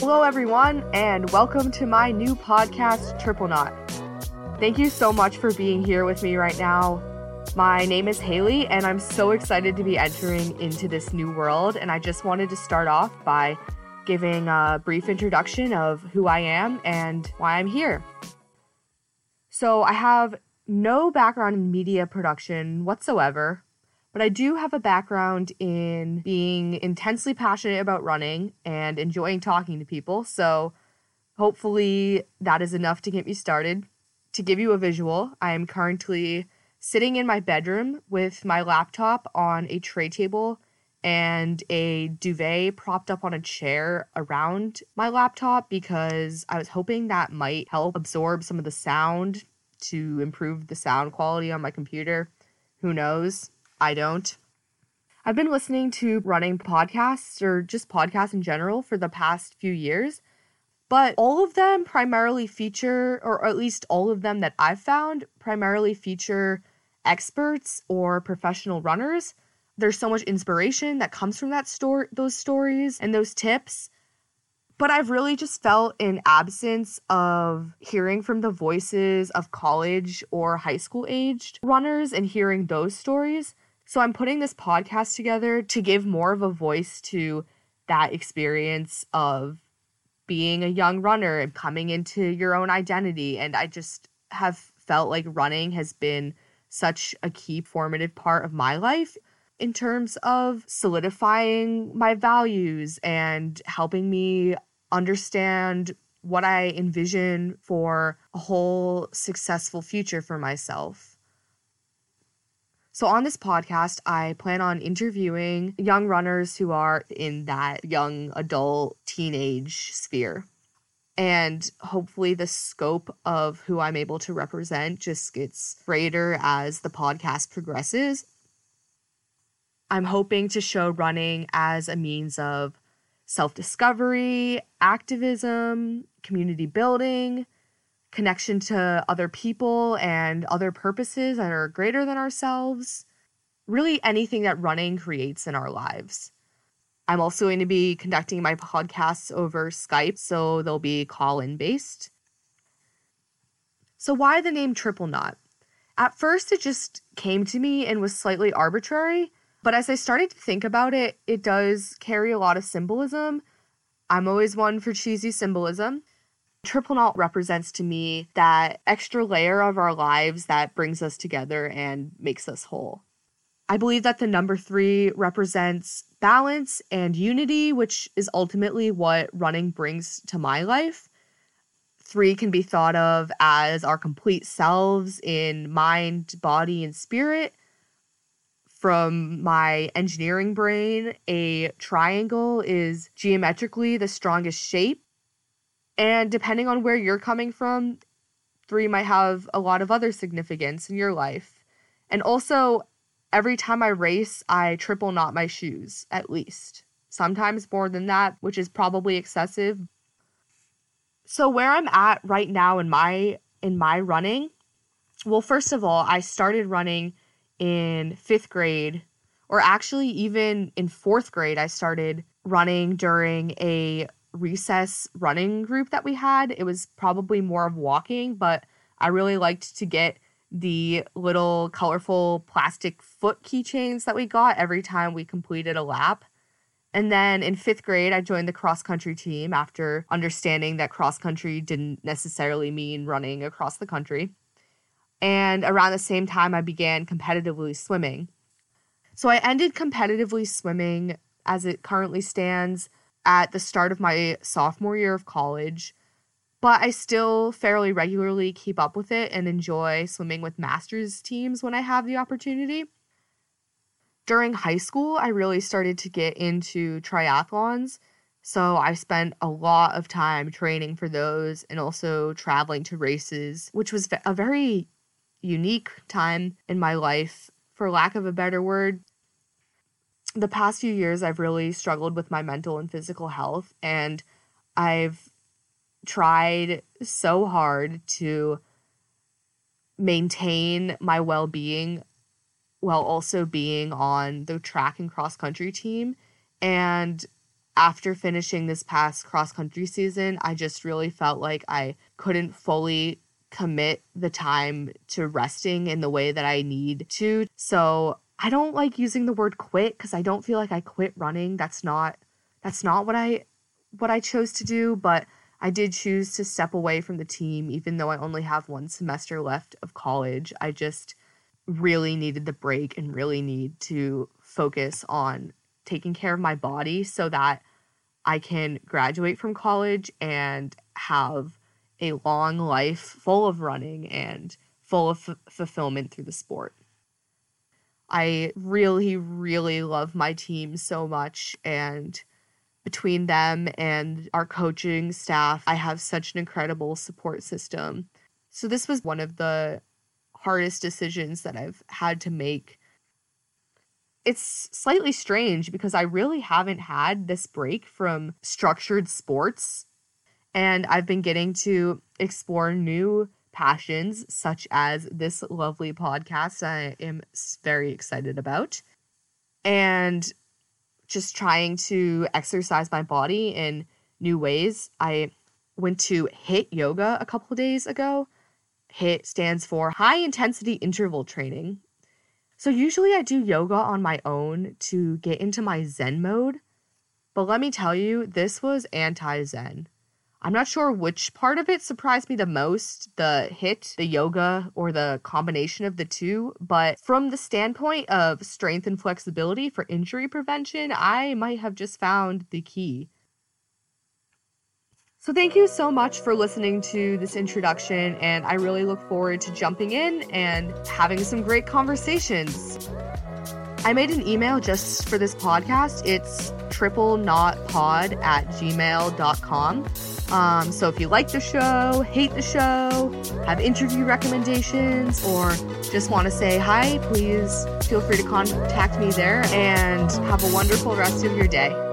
Hello, everyone, and welcome to my new podcast, Triple Knot. Thank you so much for being here with me right now. My name is Haley, and I'm so excited to be entering into this new world. And I just wanted to start off by giving a brief introduction of who I am and why I'm here. So, I have no background in media production whatsoever, but I do have a background in being intensely passionate about running and enjoying talking to people. So hopefully that is enough to get me started. To give you a visual, I am currently sitting in my bedroom with my laptop on a tray table and a duvet propped up on a chair around my laptop because I was hoping that might help absorb some of the sound to improve the sound quality on my computer. Who knows? I don't. I've been listening to running podcasts or just podcasts in general for the past few years, but all of them primarily feature, or at least all of them that I've found, primarily feature experts or professional runners. There's so much inspiration that comes from that story, those stories and those tips. But I've really just felt an absence of hearing from the voices of college or high school aged runners and hearing those stories. So I'm putting this podcast together to give more of a voice to that experience of being a young runner and coming into your own identity. And I just have felt like running has been such a key formative part of my life in terms of solidifying my values and helping me understand what I envision for a whole successful future for myself. So, on this podcast, I plan on interviewing young runners who are in that young adult teenage sphere. And hopefully, the scope of who I'm able to represent just gets greater as the podcast progresses. I'm hoping to show running as a means of self discovery, activism, community building, connection to other people and other purposes that are greater than ourselves. Really, anything that running creates in our lives. I'm also going to be conducting my podcasts over Skype, so they'll be call in based. So, why the name Triple Knot? At first, it just came to me and was slightly arbitrary, but as I started to think about it, it does carry a lot of symbolism. I'm always one for cheesy symbolism. Triple knot represents to me that extra layer of our lives that brings us together and makes us whole. I believe that the number three represents balance and unity, which is ultimately what running brings to my life. Three can be thought of as our complete selves in mind, body, and spirit. From my engineering brain, a triangle is geometrically the strongest shape and depending on where you're coming from, three might have a lot of other significance in your life. And also, every time I race, I triple knot my shoes, at least. Sometimes more than that, which is probably excessive. So where I'm at right now in my in my running, well, first of all, I started running in 5th grade or actually even in 4th grade I started running during a recess running group that we had. It was probably more of walking, but I really liked to get the little colorful plastic foot keychains that we got every time we completed a lap. And then in fifth grade, I joined the cross country team after understanding that cross country didn't necessarily mean running across the country. And around the same time, I began competitively swimming. So I ended competitively swimming as it currently stands at the start of my sophomore year of college, but I still fairly regularly keep up with it and enjoy swimming with masters teams when I have the opportunity. During high school, I really started to get into triathlons. So I spent a lot of time training for those and also traveling to races, which was a very unique time in my life, for lack of a better word the past few years, I've really struggled with my mental and physical health, and I've tried so hard to maintain my well being while also being on the track and cross country team. And after finishing this past cross country season, I just really felt like I couldn't fully commit the time to resting in the way that I need to. So I don't like using the word quit because I don't feel like I quit running. That's not that's not what I what I chose to do, but I did choose to step away from the team even though I only have one semester left of college. I just really needed the break and really need to focus on taking care of my body so that I can graduate from college and have a long life full of running and full of f- fulfillment through the sport. I really, really love my team so much. And between them and our coaching staff, I have such an incredible support system. So, this was one of the hardest decisions that I've had to make. It's slightly strange because I really haven't had this break from structured sports. And I've been getting to explore new passions, such as this lovely podcast I am very excited about. And just trying to exercise my body in new ways. I went to HIT yoga a couple days ago. HIT stands for high intensity interval training. So usually I do yoga on my own to get into my zen mode. But let me tell you, this was anti zen. I'm not sure which part of it surprised me the most the HIT, the yoga, or the combination of the two. But from the standpoint of strength and flexibility for injury prevention, I might have just found the key. So, thank you so much for listening to this introduction, and I really look forward to jumping in and having some great conversations. I made an email just for this podcast. It's triple knot pod at gmail.com. Um, so if you like the show, hate the show, have interview recommendations, or just want to say hi, please feel free to contact me there and have a wonderful rest of your day.